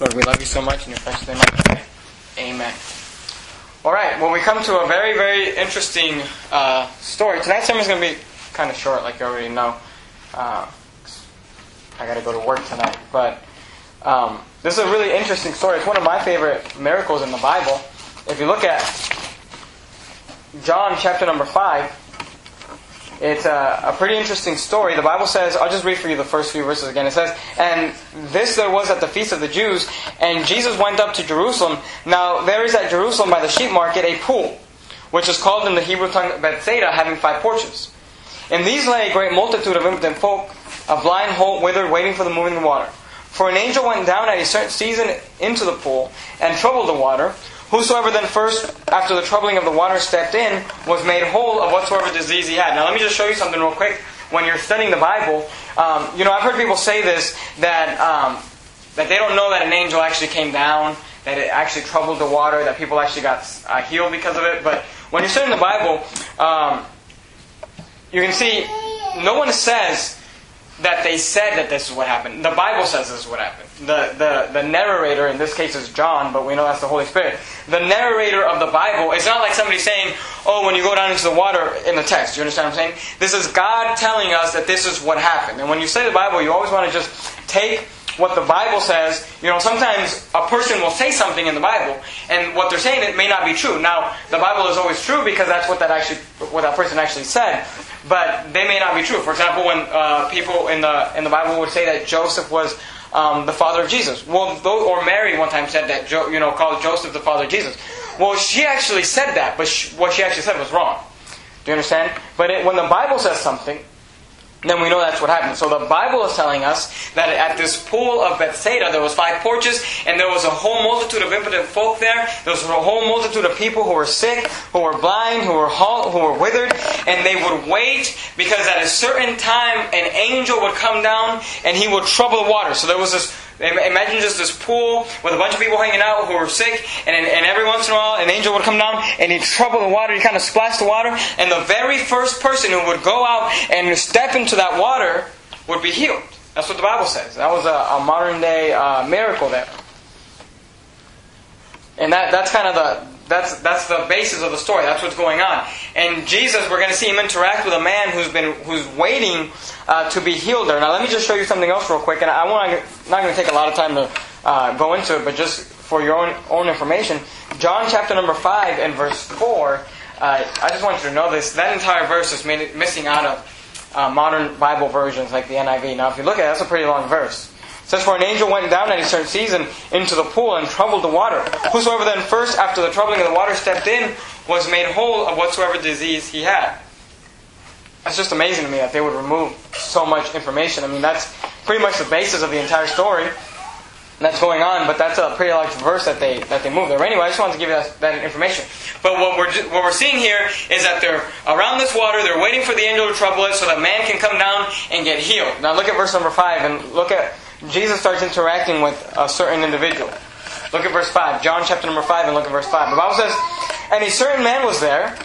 Lord, we love you so much in your precious name I pray. Amen. All right, well, we come to a very, very interesting uh, story. Tonight's sermon is going to be kind of short, like you already know. Uh, I got to go to work tonight. But um, this is a really interesting story. It's one of my favorite miracles in the Bible. If you look at John chapter number 5, it's a, a, pretty interesting story. The Bible says, I'll just read for you the first few verses again. It says, And this there was at the feast of the Jews, and Jesus went up to Jerusalem. Now there is at Jerusalem by the sheep market a pool, which is called in the Hebrew tongue Bethesda, having five porches. In these lay a great multitude of impotent folk, a blind, halt, withered, waiting for the moving water. For an angel went down at a certain season into the pool, and troubled the water. Whosoever then first, after the troubling of the water, stepped in, was made whole of whatsoever disease he had. Now, let me just show you something real quick. When you're studying the Bible, um, you know, I've heard people say this that um, that they don't know that an angel actually came down, that it actually troubled the water, that people actually got uh, healed because of it. But when you're studying the Bible, um, you can see no one says that they said that this is what happened. The Bible says this is what happened. The, the, the narrator, in this case is John, but we know that's the Holy Spirit. The narrator of the Bible, it's not like somebody saying, oh, when you go down into the water in the text. You understand what I'm saying? This is God telling us that this is what happened. And when you say the Bible, you always want to just take what the Bible says, you know, sometimes a person will say something in the Bible, and what they're saying it may not be true. Now, the Bible is always true because that's what that actually, what that person actually said, but they may not be true. For example, when uh, people in the in the Bible would say that Joseph was um, the father of Jesus, well, or Mary one time said that, jo- you know, called Joseph the father of Jesus. Well, she actually said that, but she, what she actually said was wrong. Do you understand? But it, when the Bible says something, then we know that's what happened. So the Bible is telling us that at this pool of Bethesda, there was five porches, and there was a whole multitude of impotent folk there. There was a whole multitude of people who were sick, who were blind, who were halt, who were withered, and they would wait because at a certain time an angel would come down and he would trouble the water. So there was this Imagine just this pool with a bunch of people hanging out who were sick, and, and every once in a while an angel would come down and he'd trouble the water, he'd kind of splash the water, and the very first person who would go out and step into that water would be healed. That's what the Bible says. That was a, a modern day uh, miracle there. And that, that's kind of the that's that's the basis of the story. That's what's going on. And Jesus, we're going to see him interact with a man who's been who's waiting uh, to be healed there. Now, let me just show you something else real quick. And I want not going to take a lot of time to uh, go into it, but just for your own own information, John chapter number five and verse four. Uh, I just want you to know this. That entire verse is missing out of uh, modern Bible versions like the NIV. Now, if you look at it, that's a pretty long verse says, For an angel went down at a certain season into the pool and troubled the water. Whosoever then first, after the troubling of the water, stepped in, was made whole of whatsoever disease he had. That's just amazing to me that they would remove so much information. I mean, that's pretty much the basis of the entire story that's going on, but that's a pretty large verse that they that they move there. Anyway, I just wanted to give you that, that, information. But what we're what we're seeing here is that they're around this water. They're waiting for the angel to trouble it, so that man can come down and get healed. Now look at verse number five and look at Jesus starts interacting with a certain individual. Look at verse 5. John chapter number 5 and look at verse 5. The Bible says, And a certain man was there,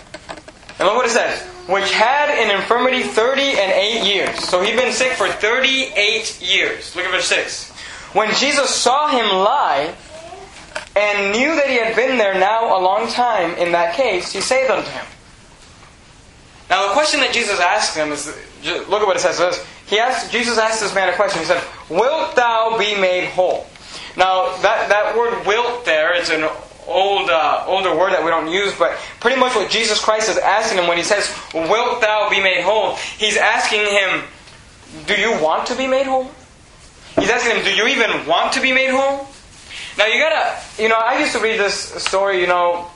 and look what it says, which had an infirmity 30 and 8 years. So he'd been sick for 38 years. Look at verse 6. When Jesus saw him lie, and knew that he had been there now a long time in that case, he saith unto him. Now the question that Jesus asked him is, look at what it says. He asked, Jesus asked this man a question. He said, Wilt thou be made whole? Now, that, that word wilt there is an old uh, older word that we don't use, but pretty much what Jesus Christ is asking him when he says, Wilt thou be made whole? He's asking him, Do you want to be made whole? He's asking him, Do you even want to be made whole? Now you gotta, you know, I used to read this story, you know,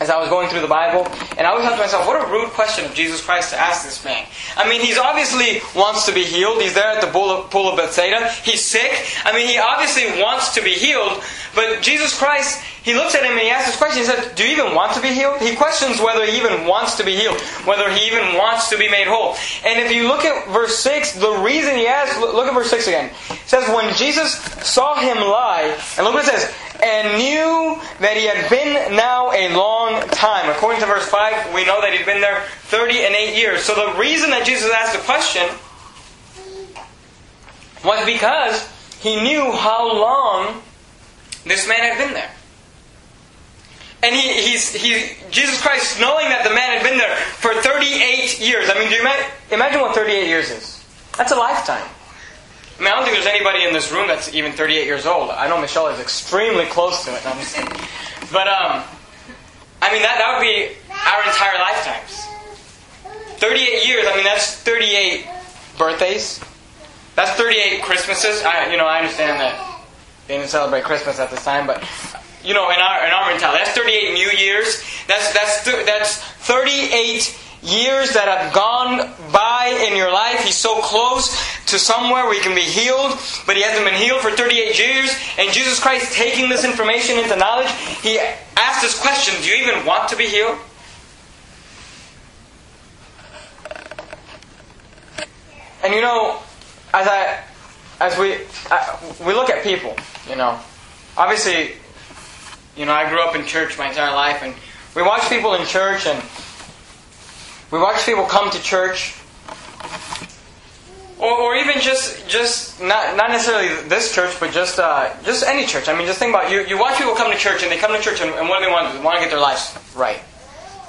as I was going through the Bible, and I always thought to myself, what a rude question of Jesus Christ to ask this man. I mean, he's obviously wants to be healed. He's there at the pool of Bethesda. He's sick. I mean, he obviously wants to be healed, but Jesus Christ, he looks at him and he asks this question. He says, Do you even want to be healed? He questions whether he even wants to be healed, whether he even wants to be made whole. And if you look at verse 6, the reason he asks, look at verse 6 again. It says, When Jesus saw him lie, and look what it says, and knew that he had been now a long time. According to verse 5, we know that he'd been there 30 and 8 years. So the reason that Jesus asked the question was because he knew how long this man had been there. And he, he's, he, Jesus Christ, knowing that the man had been there for 38 years. I mean, do you imagine, imagine what 38 years is? That's a lifetime. I mean, I don't think there's anybody in this room that's even 38 years old. I know Michelle is extremely close to it. No, but, um, I mean, that, that would be our entire lifetimes. 38 years, I mean, that's 38 birthdays. That's 38 Christmases. I, you know, I understand that they didn't celebrate Christmas at this time, but you know, in our in our mentality, that's 38 New Years. That's that's that's 38 years that have gone by in your life. He's so close to somewhere where he can be healed, but he hasn't been healed for 38 years. And Jesus Christ, taking this information into knowledge, he asked this question: Do you even want to be healed? And you know, as I, as we, uh, we look at people, you know, obviously, you know, I grew up in church my entire life, and we watch people in church, and we watch people come to church, or, or even just, just not, not necessarily this church, but just, uh, just any church. I mean, just think about you. You watch people come to church, and they come to church, and, and what do they want? They want to get their lives right.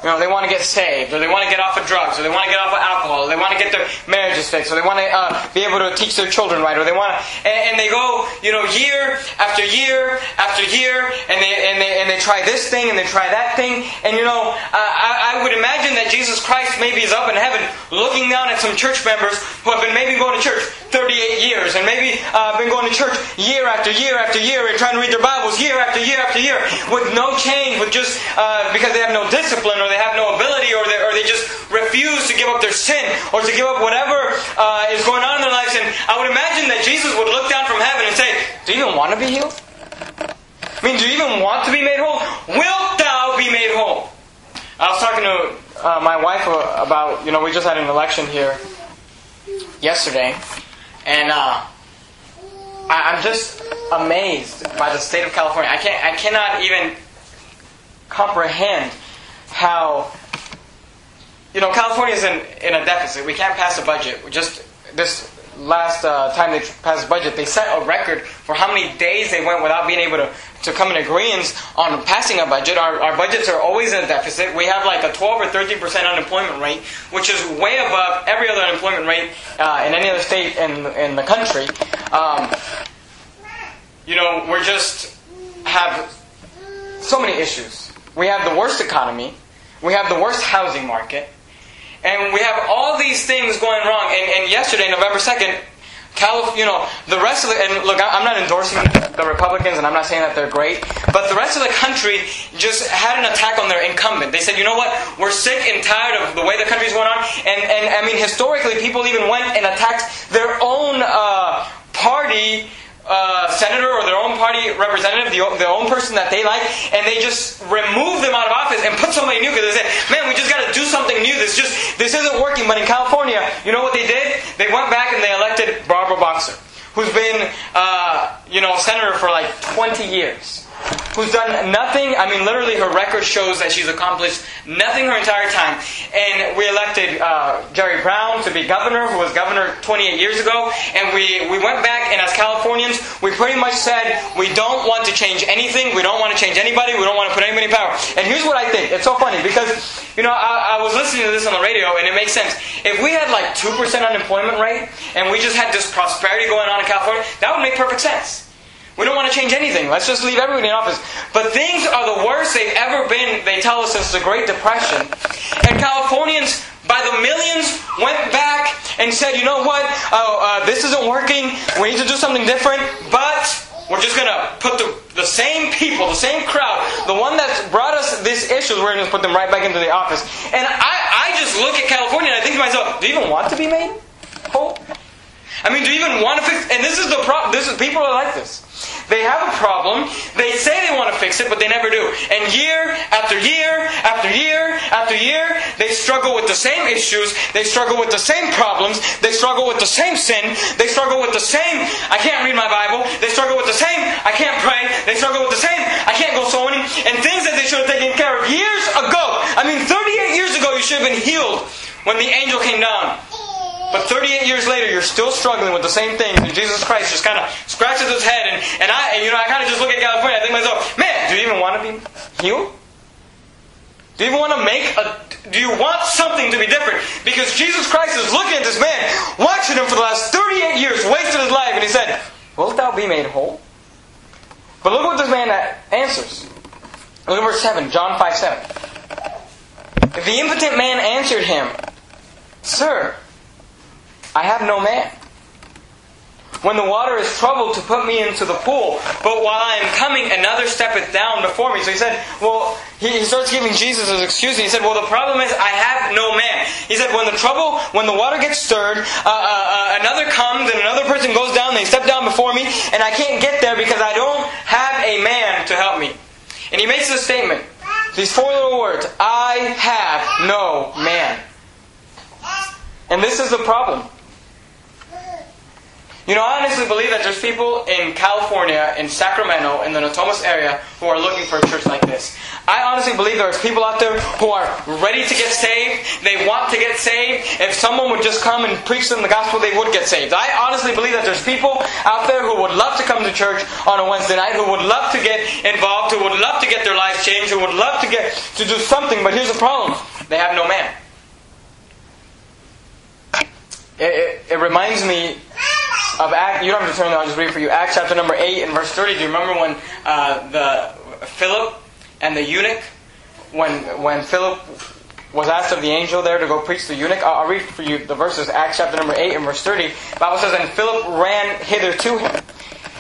You know, they want to get saved, or they want to get off of drugs, or they want to get off of alcohol, or they want to get their marriages fixed, or they want to uh, be able to teach their children right, or they want to, and, and, they go, you know, year after year after year, and they and they and they try this thing and they try that thing, and you know, uh, I, I would imagine that Jesus Christ maybe is up in heaven, looking down at some church members who have been maybe going to church 38 years, and maybe uh, been going to church year after year after year, and trying to read their Bibles year after year after year, with no change, with just uh, because they have no discipline or they have no ability or they, or they just refuse to give up their sin or to give up whatever uh, is going on in their lives. And I would imagine that Jesus would look down from heaven and say, Do you even want to be healed? I mean, do you even want to be made whole? Wilt thou be made whole? I was talking to uh, my wife about, you know, we just had an election here yesterday, and uh, I, I'm just amazed by the state of California. I can't, I cannot even comprehend how you know California is in, in a deficit. We can't pass a budget. We just this last uh, time they passed budget, they set a record for how many days they went without being able to, to come in agreement on passing a budget. Our, our budgets are always in a deficit. We have like a 12 or 13 percent unemployment rate, which is way above every other unemployment rate uh, in any other state in, in the country. Um, you know, we're just have so many issues. We have the worst economy. We have the worst housing market. And we have all these things going wrong. And, and yesterday, November 2nd, Calif- you know, the rest of the, and look, I'm not endorsing the Republicans and I'm not saying that they're great, but the rest of the country just had an attack on their incumbent. They said, you know what, we're sick and tired of the way the country's going on. And, and I mean, historically, people even went and attacked their own uh, party uh, senator or their own party representative, the, the own person that they like, and they just remove them out of office and put somebody new because they say, "Man, we just got to do something new. This just this isn't working." But in California, you know what they did? They went back and they elected Barbara Boxer, who's been uh, you know senator for like 20 years who's done nothing. I mean, literally, her record shows that she's accomplished nothing her entire time. And we elected uh, Jerry Brown to be governor, who was governor 28 years ago. And we, we went back, and as Californians, we pretty much said we don't want to change anything. We don't want to change anybody. We don't want to put anybody in power. And here's what I think. It's so funny because, you know, I, I was listening to this on the radio, and it makes sense. If we had like 2% unemployment rate, and we just had this prosperity going on in California, that would make perfect sense. We don't want to change anything. Let's just leave everybody in office. But things are the worst they've ever been, they tell us, since the Great Depression. And Californians, by the millions, went back and said, you know what? Oh, uh, this isn't working. We need to do something different. But we're just going to put the, the same people, the same crowd, the one that brought us this issue, we're going to put them right back into the office. And I, I just look at California and I think to myself, do you even want to be made whole? I mean, do you even want to fix? And this is the problem. This is people are like this. They have a problem. They say they want to fix it, but they never do. And year after year after year after year, they struggle with the same issues. They struggle with the same problems. They struggle with the same sin. They struggle with the same, I can't read my Bible. They struggle with the same, I can't pray. They struggle with the same, I can't go sewing. And things that they should have taken care of years ago. I mean, 38 years ago, you should have been healed when the angel came down. But 38 years later you're still struggling with the same things, and Jesus Christ just kind of scratches his head, and, and I, and, you know, I kind of just look at California, I think to myself, man, do you even want to be healed? Do you even want to make a, do you want something to be different? Because Jesus Christ is looking at this man, watching him for the last 38 years, wasted his life, and he said, Wilt thou be made whole? But look what this man answers. Look at verse 7, John 5 7. The impotent man answered him, Sir, I have no man when the water is troubled to put me into the pool. But while I am coming, another steppeth down before me. So he said, well, he, he starts giving Jesus his excuse. He said, well, the problem is I have no man. He said, when the trouble, when the water gets stirred, uh, uh, uh, another comes and another person goes down, they step down before me, and I can't get there because I don't have a man to help me. And he makes this statement. These four little words, I have no man. And this is the problem. You know, I honestly believe that there's people in California, in Sacramento, in the Natomas area, who are looking for a church like this. I honestly believe there's people out there who are ready to get saved. They want to get saved. If someone would just come and preach them the gospel, they would get saved. I honestly believe that there's people out there who would love to come to church on a Wednesday night, who would love to get involved, who would love to get their lives changed, who would love to get to do something. But here's the problem: they have no man. It, it, it reminds me of Act. You don't have to turn there. I'll just read for you. Acts chapter number eight and verse thirty. Do you remember when uh, the Philip and the eunuch, when when Philip was asked of the angel there to go preach to the eunuch? I'll, read for you the verses. Acts chapter number eight and verse thirty. The Bible says, and Philip ran hither to him.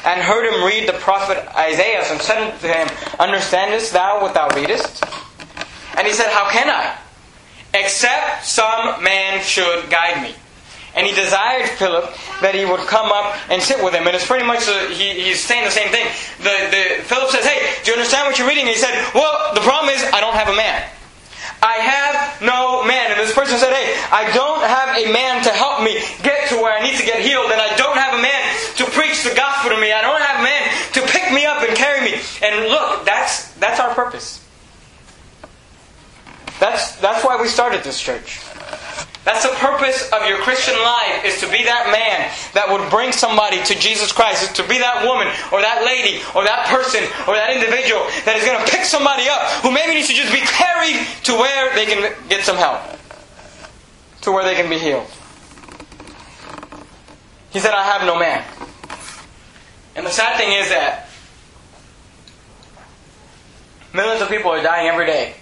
And heard him read the prophet Isaiah, and said unto him, Understandest thou what thou readest? And he said, How can I? Except some man should guide me. And he desired Philip that he would come up and sit with him. And it's pretty much, he, he's saying the same thing. The, the, Philip says, Hey, do you understand what you're reading? And he said, Well, the problem is, I don't have a man. I have no man. And this person said, Hey, I don't have a man to help me get to where I need to get healed. And I don't have a man to preach the gospel to me. I don't have a man to pick me up and carry me. And look, that's, that's our purpose. That's, that's why we started this church. That's the purpose of your Christian life is to be that man that would bring somebody to Jesus Christ, is to be that woman or that lady or that person or that individual that is going to pick somebody up who maybe needs to just be carried to where they can get some help, to where they can be healed. He said, I have no man. And the sad thing is that millions of people are dying every day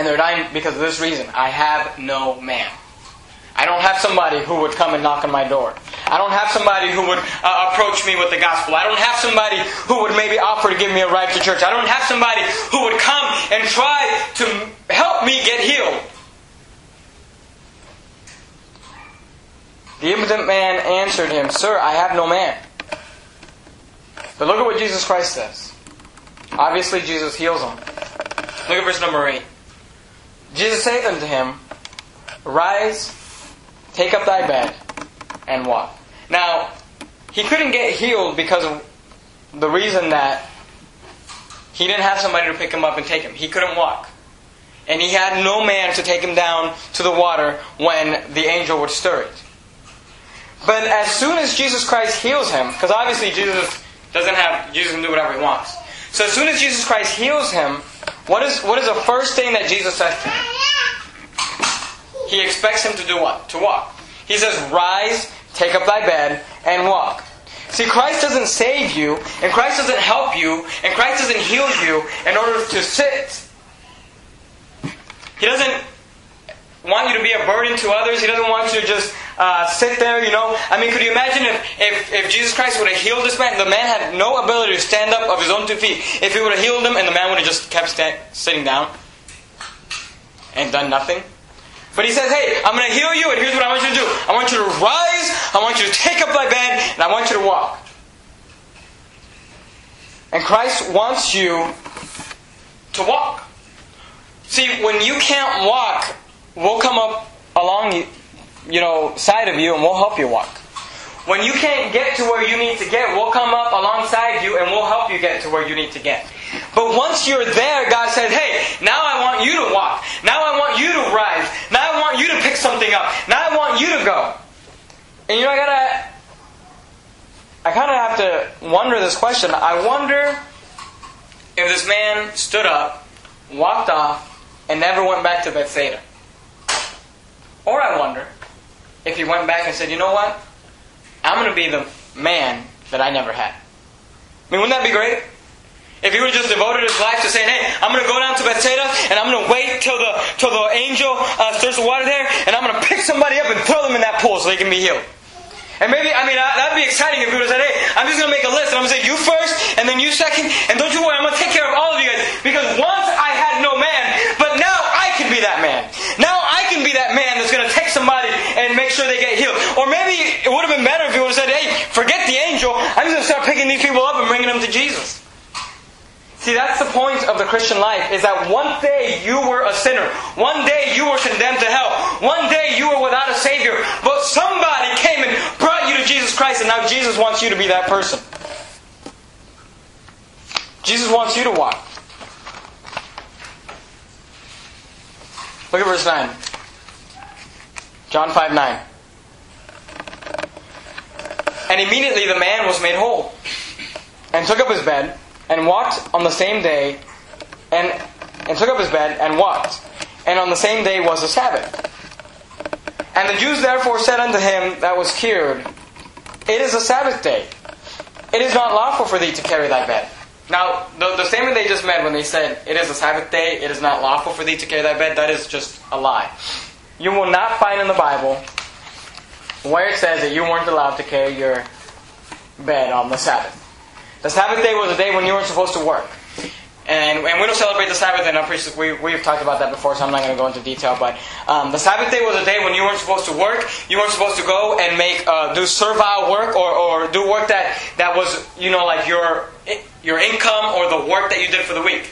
and they're dying because of this reason. I have no man. I don't have somebody who would come and knock on my door. I don't have somebody who would uh, approach me with the gospel. I don't have somebody who would maybe offer to give me a ride to church. I don't have somebody who would come and try to help me get healed. The impotent man answered him, Sir, I have no man. But look at what Jesus Christ says. Obviously, Jesus heals him. Look at verse number 8. Jesus saith unto him, Rise, take up thy bed, and walk. Now, he couldn't get healed because of the reason that he didn't have somebody to pick him up and take him. He couldn't walk. And he had no man to take him down to the water when the angel would stir it. But as soon as Jesus Christ heals him, because obviously Jesus doesn't have, Jesus can do whatever he wants. So as soon as Jesus Christ heals him, what is, what is the first thing that Jesus says to him? He expects him to do what? To walk. He says, Rise, take up thy bed, and walk. See, Christ doesn't save you, and Christ doesn't help you, and Christ doesn't heal you in order to sit. He doesn't want you to be a burden to others. He doesn't want you to just uh, sit there, you know. I mean, could you imagine if, if, if Jesus Christ would have healed this man? The man had no ability to stand up of his own two feet. If he would have healed him and the man would have just kept sta- sitting down and done nothing. But he says, hey, I'm going to heal you, and here's what I want you to do. I want you to rise, I want you to take up thy bed, and I want you to walk. And Christ wants you to walk. See, when you can't walk, we'll come up along you, know, side of you and we'll help you walk. When you can't get to where you need to get, we'll come up alongside you and we'll help you get to where you need to get. But once you're there, God says, hey, now I want you to walk. Now I want you to rise. Now I want you to pick something up. Now I want you to go. And you know, I gotta, I kind of have to wonder this question. I wonder if this man stood up, walked off, and never went back to Bethesda. Or I wonder if he went back and said, you know what? I'm going to be the man that I never had. I mean, wouldn't that be great? If he would have just devoted his life to saying, "Hey, I'm going to go down to Bethesda and I'm going to wait till the till the angel uh, stirs the water there, and I'm going to pick somebody up and throw them in that pool so they can be healed." And maybe, I mean, that'd be exciting if have said, "Hey, I'm just going to make a list and I'm going to say you first, and then you second, and don't you worry, I'm going to take care of all of you guys because once I had no man, but now I can be that man. Now I can be that man that's going to take and make sure they get healed. Or maybe it would have been better if he would have said, "Hey, forget the angel. I'm just going to start picking these people up and bringing them to Jesus." See, that's the point of the Christian life, is that one day you were a sinner. One day you were condemned to hell. One day you were without a Savior. But somebody came and brought you to Jesus Christ, and now Jesus wants you to be that person. Jesus wants you to walk. Look at verse 9. John 5 9. And immediately the man was made whole, and took up his bed, and walked on the same day, and, and took up his bed, and walked. And on the same day was the Sabbath. And the Jews therefore said unto him that was cured, It is a Sabbath day. It is not lawful for thee to carry thy bed. Now, the, the statement they just made when they said, It is a Sabbath day, it is not lawful for thee to carry thy bed, that is just a lie. You will not find in the Bible where it says that you weren't allowed to carry your bed on the Sabbath. The Sabbath day was a day when you weren't supposed to work. And, and we don't celebrate the Sabbath, and I'm pretty, we, we've talked about that before, so I'm not going to go into detail. But um, the Sabbath day was a day when you weren't supposed to work. You weren't supposed to go and make uh, do servile work or, or do work that, that was, you know, like your, your income or the work that you did for the week.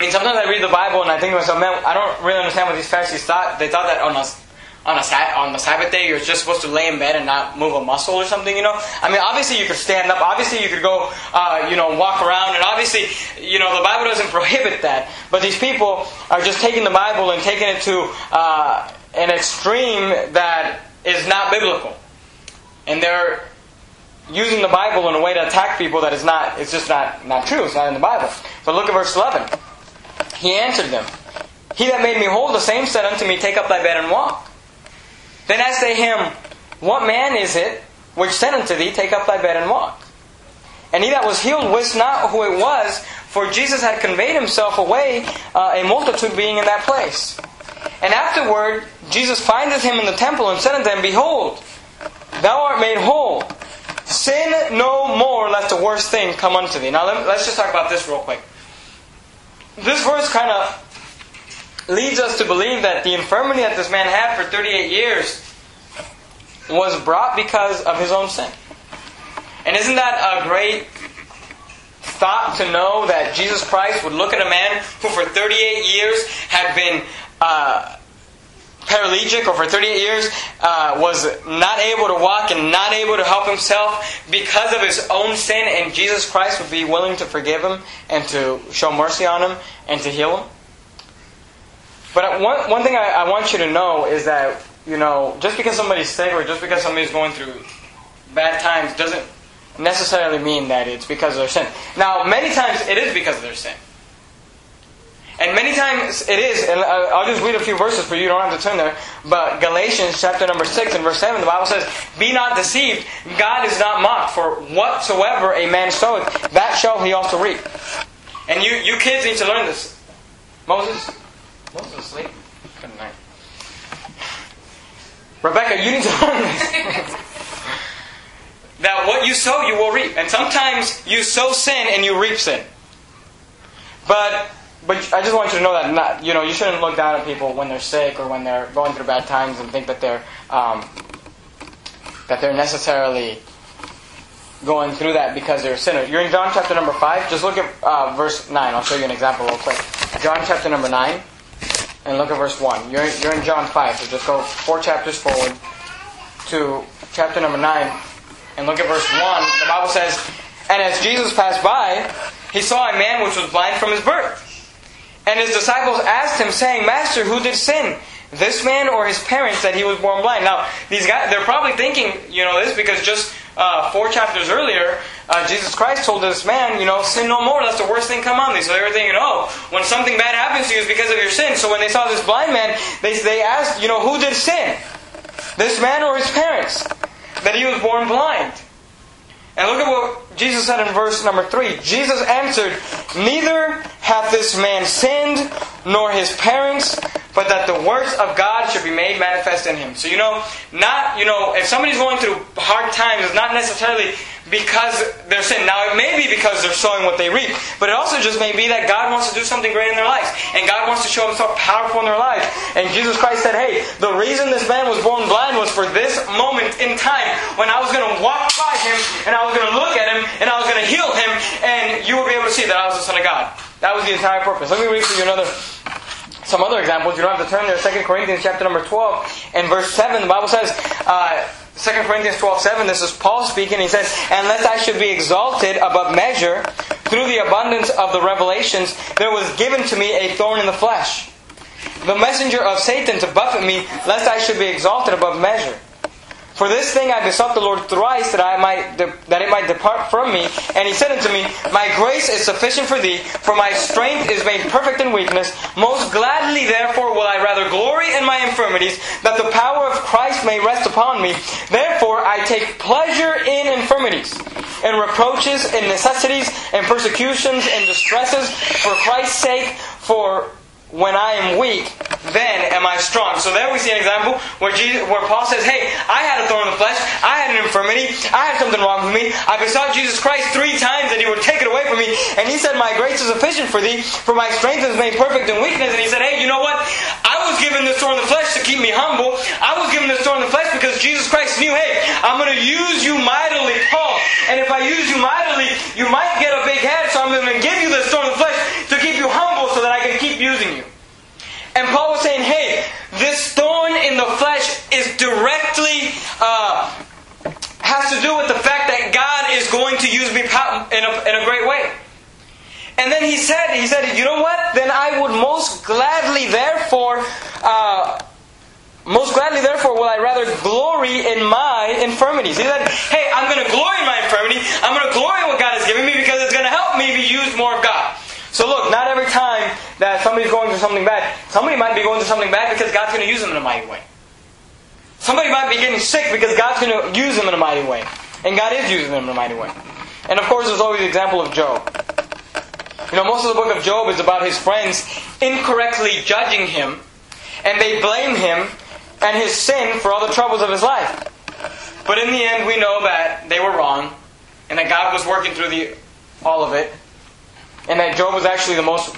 I mean, sometimes I read the Bible and I think to myself, man, I don't really understand what these Pharisees thought. They thought that on us on a on the Sabbath day, you're just supposed to lay in bed and not move a muscle or something. You know, I mean, obviously you could stand up. Obviously you could go, uh, you know, walk around, and obviously, you know, the Bible doesn't prohibit that. But these people are just taking the Bible and taking it to uh, an extreme that is not biblical, and they're using the Bible in a way to attack people that is not. It's just not not true. It's not in the Bible. But look at verse eleven. He answered them. He that made me whole, the same said unto me, Take up thy bed and walk. Then asked they him, What man is it which said unto thee, Take up thy bed and walk? And he that was healed wist not who it was, for Jesus had conveyed himself away, uh, a multitude being in that place. And afterward, Jesus findeth him in the temple and said unto him, Behold, thou art made whole. Sin no more, lest a worse thing come unto thee. Now let, us just talk about this real quick. This verse kind of leads us to believe that the infirmity that this man had for 38 years was brought because of his own sin. And isn't that a great thought to know that Jesus Christ would look at a man who for 38 years had been uh, paralytic or for 38 years uh, was not able to walk and not able to help himself because of his own sin, and Jesus Christ would be willing to forgive him and to show mercy on him and to heal him? But one, one thing I, I want you to know is that, you know, just because somebody's sick or just because somebody's going through bad times doesn't necessarily mean that it's because of their sin. Now, many times it is because of their sin. And many times it is, and I'll just read a few verses for you, you don't have to turn there. But Galatians chapter number 6 and verse 7, the Bible says, Be not deceived, God is not mocked, for whatsoever a man soweth, that shall he also reap. And you, you kids need to learn this. Moses, Moses asleep? Good night. Rebecca, you need to learn this. that what you sow, you will reap. And sometimes you sow sin and you reap sin. But but I just want you to know that not, you know you shouldn't look down at people when they're sick or when they're going through bad times and think that they're um, that they're necessarily going through that because they're a sinner. You're in John chapter number five. Just look at uh, verse nine. I'll show you an example real quick. John chapter number nine, and look at verse one. You're you're in John five, so just go four chapters forward to chapter number nine, and look at verse one. The Bible says, "And as Jesus passed by." he saw a man which was blind from his birth. And his disciples asked him, saying, Master, who did sin? This man or his parents that he was born blind? Now, these guys, they're probably thinking, you know, this because just uh, four chapters earlier, uh, Jesus Christ told this man, you know, sin no more, lest the worst thing come on. So they were thinking, oh, when something bad happens to you, it's because of your sin. So when they saw this blind man, they, they asked, you know, who did sin? This man or his parents? That he was born blind. And look at what Jesus said in verse number 3. Jesus answered, Neither hath this man sinned, nor his parents, but that the works of God should be made manifest in him. So you know, not you know, if somebody's going through hard times, it's not necessarily because they're sin. Now it may be because they're sowing what they reap, but it also just may be that God wants to do something great in their lives, and God wants to show Himself powerful in their lives. And Jesus Christ said, "Hey, the reason this man was born blind was for this moment in time when I was going to walk by him, and I was going to look at him, and I was going to heal him, and you will be able to see that I was the Son of God." That was the entire purpose. Let me read for you another some other examples. You don't have to turn there. 2 Corinthians chapter number 12 and verse 7. The Bible says, uh, 2 Corinthians 12, 7, this is Paul speaking. He says, Unless I should be exalted above measure through the abundance of the revelations, there was given to me a thorn in the flesh. The messenger of Satan to buffet me, lest I should be exalted above measure. For this thing I besought the Lord thrice that I might that it might depart from me. And he said unto me, My grace is sufficient for thee, for my strength is made perfect in weakness. Most gladly therefore will I rather glory in my infirmities, that the power of Christ may rest upon me. Therefore I take pleasure in infirmities, in reproaches, in necessities, in persecutions, in distresses, for Christ's sake, for when I am weak, then am I strong. So there we see an example where Jesus, where Paul says, "Hey, I had a thorn in the flesh. I had an infirmity. I had something wrong with me. I besought Jesus Christ three times that He would take it away from me, and He said, "My grace is sufficient for thee, for my strength is made perfect in weakness." And He said, "Hey, you know what? I was given this thorn in the flesh to keep me humble. I was given this thorn in the flesh because Jesus Christ knew, hey, I'm going to use you mightily, Paul. And if I use you mightily, you might get a big head, so I'm going to give you this thorn in the flesh to keep you humble, so that I can keep using you." And Paul was saying, hey, this thorn in the flesh is directly, uh, has to do with the fact that God is going to use me in a, in a great way. And then he said, he said, you know what? Then I would most gladly, therefore, uh, most gladly, therefore, will I rather glory in my infirmities. He said, hey, I'm going to glory in my infirmity. I'm going to glory in what God has given me because it's going to help me be used more of God. So look, not that somebody's going through something bad, somebody might be going through something bad because God's going to use them in a mighty way. Somebody might be getting sick because God's going to use them in a mighty way. And God is using them in a mighty way. And of course, there's always the example of Job. You know, most of the book of Job is about his friends incorrectly judging him, and they blame him and his sin for all the troubles of his life. But in the end, we know that they were wrong, and that God was working through the, all of it, and that Job was actually the most,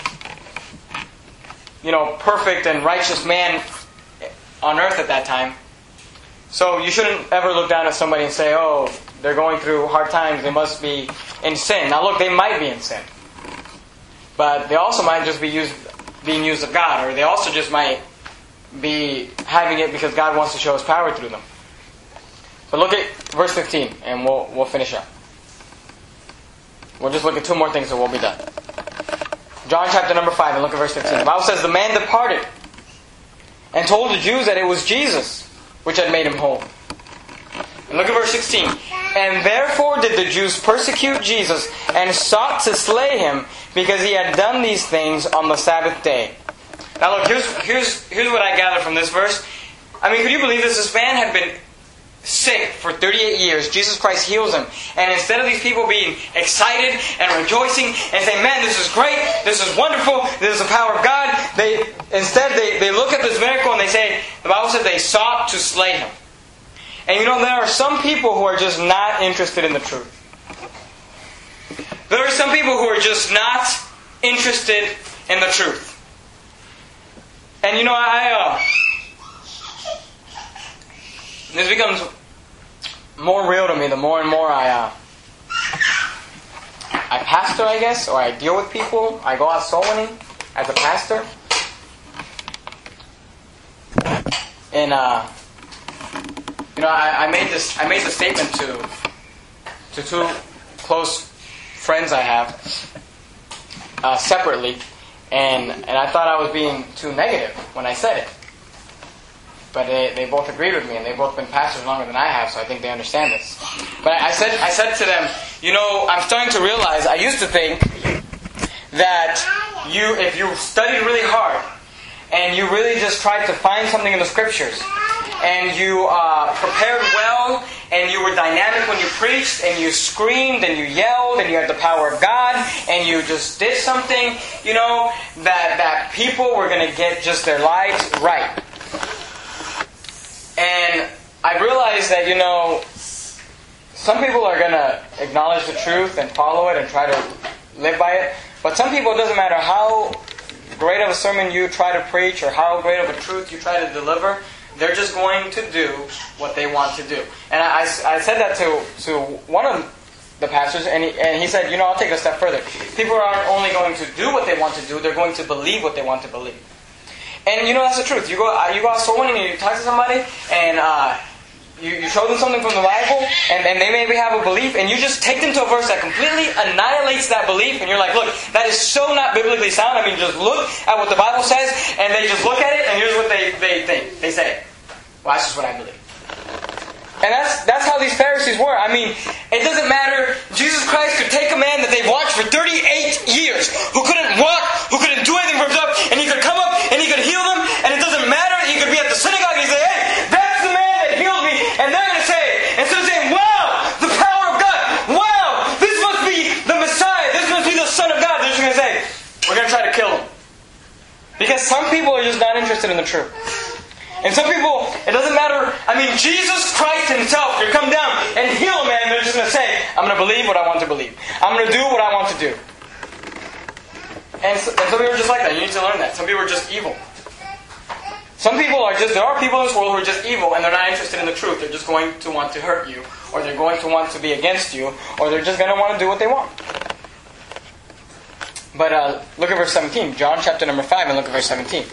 you know, perfect and righteous man on earth at that time. So you shouldn't ever look down at somebody and say, "Oh, they're going through hard times; they must be in sin." Now, look, they might be in sin, but they also might just be used, being used of God, or they also just might be having it because God wants to show His power through them. But look at verse 15, and we'll we'll finish up. We'll just look at two more things and we'll be done. John chapter number 5 and look at verse 15. The Bible says, The man departed and told the Jews that it was Jesus which had made him whole. And look at verse 16. And therefore did the Jews persecute Jesus and sought to slay him because he had done these things on the Sabbath day. Now look, here's, here's, here's what I gather from this verse. I mean, could you believe this? This man had been sick for 38 years. Jesus Christ heals him. And instead of these people being excited and rejoicing and saying, man, this is great, this is wonderful, this is the power of God, they instead they, they look at this miracle and they say, the Bible says they sought to slay him. And you know, there are some people who are just not interested in the truth. There are some people who are just not interested in the truth. And you know, I, uh, this becomes more real to me the more and more I uh, I pastor, I guess, or I deal with people. I go out soul winning as a pastor, and uh, you know, I, I made this I made the statement to to two close friends I have. uh, separately, and and I thought I was being too negative when I said it. But they, they both agreed with me, and they've both been pastors longer than I have, so I think they understand this. But I said I said to them, you know, I'm starting to realize. I used to think that you, if you studied really hard, and you really just tried to find something in the scriptures, and you uh, prepared well, and you were dynamic when you preached, and you screamed, and you yelled, and you had the power of God, and you just did something, you know, that, that people were going to get just their lives right. And I realized that, you know, some people are going to acknowledge the truth and follow it and try to live by it, but some people, it doesn't matter how great of a sermon you try to preach or how great of a truth you try to deliver, they're just going to do what they want to do. And I, I said that to, to one of the pastors, and he, and he said, you know, I'll take it a step further. People aren't only going to do what they want to do, they're going to believe what they want to believe. And you know, that's the truth. You go, uh, you go out winning and you talk to somebody, and uh, you, you show them something from the Bible, and, and they maybe have a belief, and you just take them to a verse that completely annihilates that belief, and you're like, look, that is so not biblically sound. I mean, just look at what the Bible says, and they just look at it, and here's what they, they think. They say, well, that's just what I believe. And that's, that's how these Pharisees were. I mean, it doesn't matter. Jesus Christ could take a man that they've watched for 38 years, who couldn't walk, who couldn't do anything for himself, and he could come up and he could heal them, and it doesn't matter. He could be at the synagogue and he say, hey, that's the man that healed me. And they're going to say, instead of saying, wow, the power of God, wow, this must be the Messiah, this must be the Son of God, they're just going to say, we're going to try to kill him. Because some people are just not interested in the truth. And some people, it doesn't matter. I mean, Jesus Christ Himself could come down and heal a man, they're just going to say, I'm going to believe what I want to believe. I'm going to do what I want to do. And, so, and some people are just like that. You need to learn that. Some people are just evil. Some people are just, there are people in this world who are just evil and they're not interested in the truth. They're just going to want to hurt you, or they're going to want to be against you, or they're just going to want to do what they want. But uh, look at verse 17. John chapter number 5 and look at verse 17.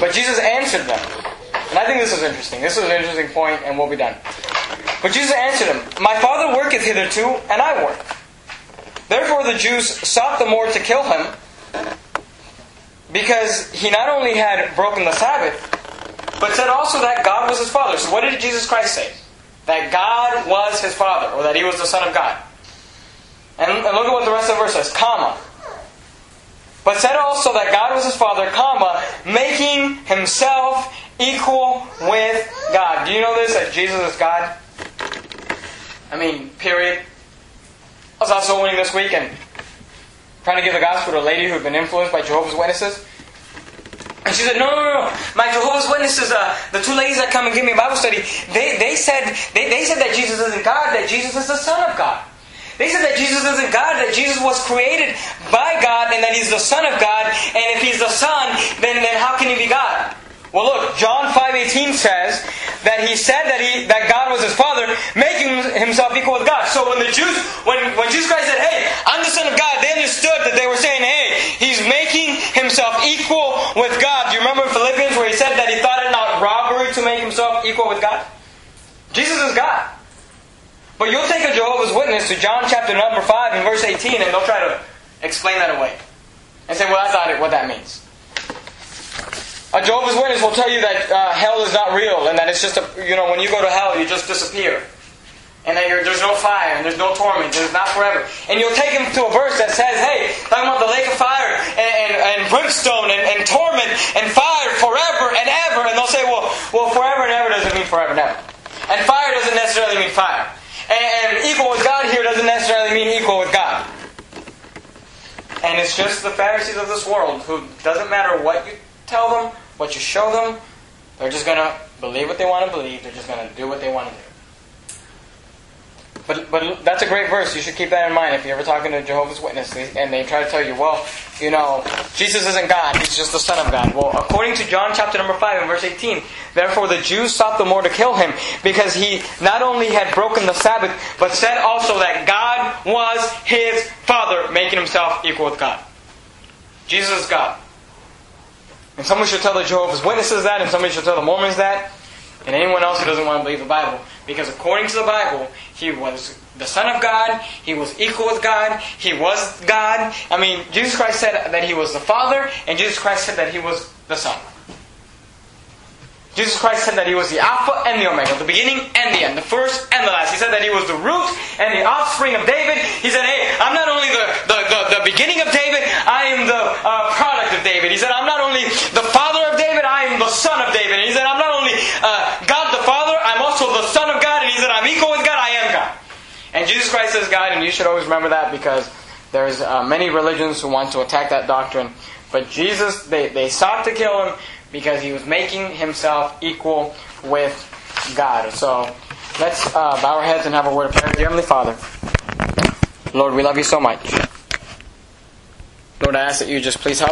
But Jesus answered them. And I think this is interesting. This is an interesting point, and we'll be done. But Jesus answered them, My Father worketh hitherto, and I work. Therefore the Jews sought the more to kill him, because he not only had broken the Sabbath, but said also that God was his Father. So what did Jesus Christ say? That God was his Father, or that he was the Son of God. And, and look at what the rest of the verse says, comma. But said also that God was his Father, comma, making himself equal with God. Do you know this, that Jesus is God? I mean, period. I was also winning this week and trying to give the gospel to a lady who had been influenced by Jehovah's Witnesses. And she said, no, no, no, My Jehovah's Witnesses, uh, the two ladies that come and give me a Bible study, they, they, said, they, they said that Jesus isn't God, that Jesus is the Son of God. They said that Jesus isn't God, that Jesus was created by God, and that He's the Son of God. And if He's the Son, then, then how can He be God? Well, look, John 5.18 says that he said that he that God was his Father, making himself equal with God. So when the Jews, when, when Jesus Christ said, hey, I'm the Son of God, they understood that they were saying, hey, he's making himself equal with God. Do you remember Philippians where he said that he thought it not robbery to make himself equal with God? Jesus is God. But you'll take a Jehovah's Witness to John chapter number 5 and verse 18 and they'll try to explain that away. And say, well, that's not it, what that means. A Jehovah's Witness will tell you that uh, hell is not real and that it's just a, you know, when you go to hell, you just disappear. And that there's no fire and there's no torment, there's not forever. And you'll take him to a verse that says, hey, talking about the lake of fire and, and, and brimstone and, and torment and fire forever and ever. And they'll say, well, well, forever and ever doesn't mean forever and ever. And fire doesn't necessarily mean fire. And, equal with God here doesn't necessarily mean equal with God. And it's just the Pharisees of this world who doesn't matter what you tell them, what you show them, they're just going to believe what they want to believe. They're just going to do what they want to do. But, but that's a great verse. You should keep that in mind if you're ever talking to Jehovah's Witnesses and they try to tell you, well, you know, Jesus isn't God, he's just the Son of God. Well, according to John chapter number 5 and verse 18, therefore the Jews sought the more to kill him because he not only had broken the Sabbath, but said also that God was his Father, making himself equal with God. Jesus is God. And someone should tell the Jehovah's Witnesses that, and somebody should tell the Mormons that, and anyone else who doesn't want to believe the Bible. Because according to the Bible, He was the Son of God. He was equal with God. He was God. I mean, Jesus Christ said that He was the Father, and Jesus Christ said that He was the Son. Jesus Christ said that He was the Alpha and the Omega, the beginning and the end, the first and the last. He said that He was the root and the offspring of David. He said, Hey, I'm not only the, the, the, the beginning of David, I am the uh, product of David. He said, I'm not only the father David, I am the son of David. And he said, I'm not only uh, God the Father, I'm also the Son of God. And he said, I'm equal with God, I am God. And Jesus Christ is God, and you should always remember that because there's uh, many religions who want to attack that doctrine. But Jesus, they, they sought to kill him because he was making himself equal with God. So let's uh, bow our heads and have a word of prayer. Dear Heavenly Father, Lord, we love you so much. Lord, I ask that you just please help.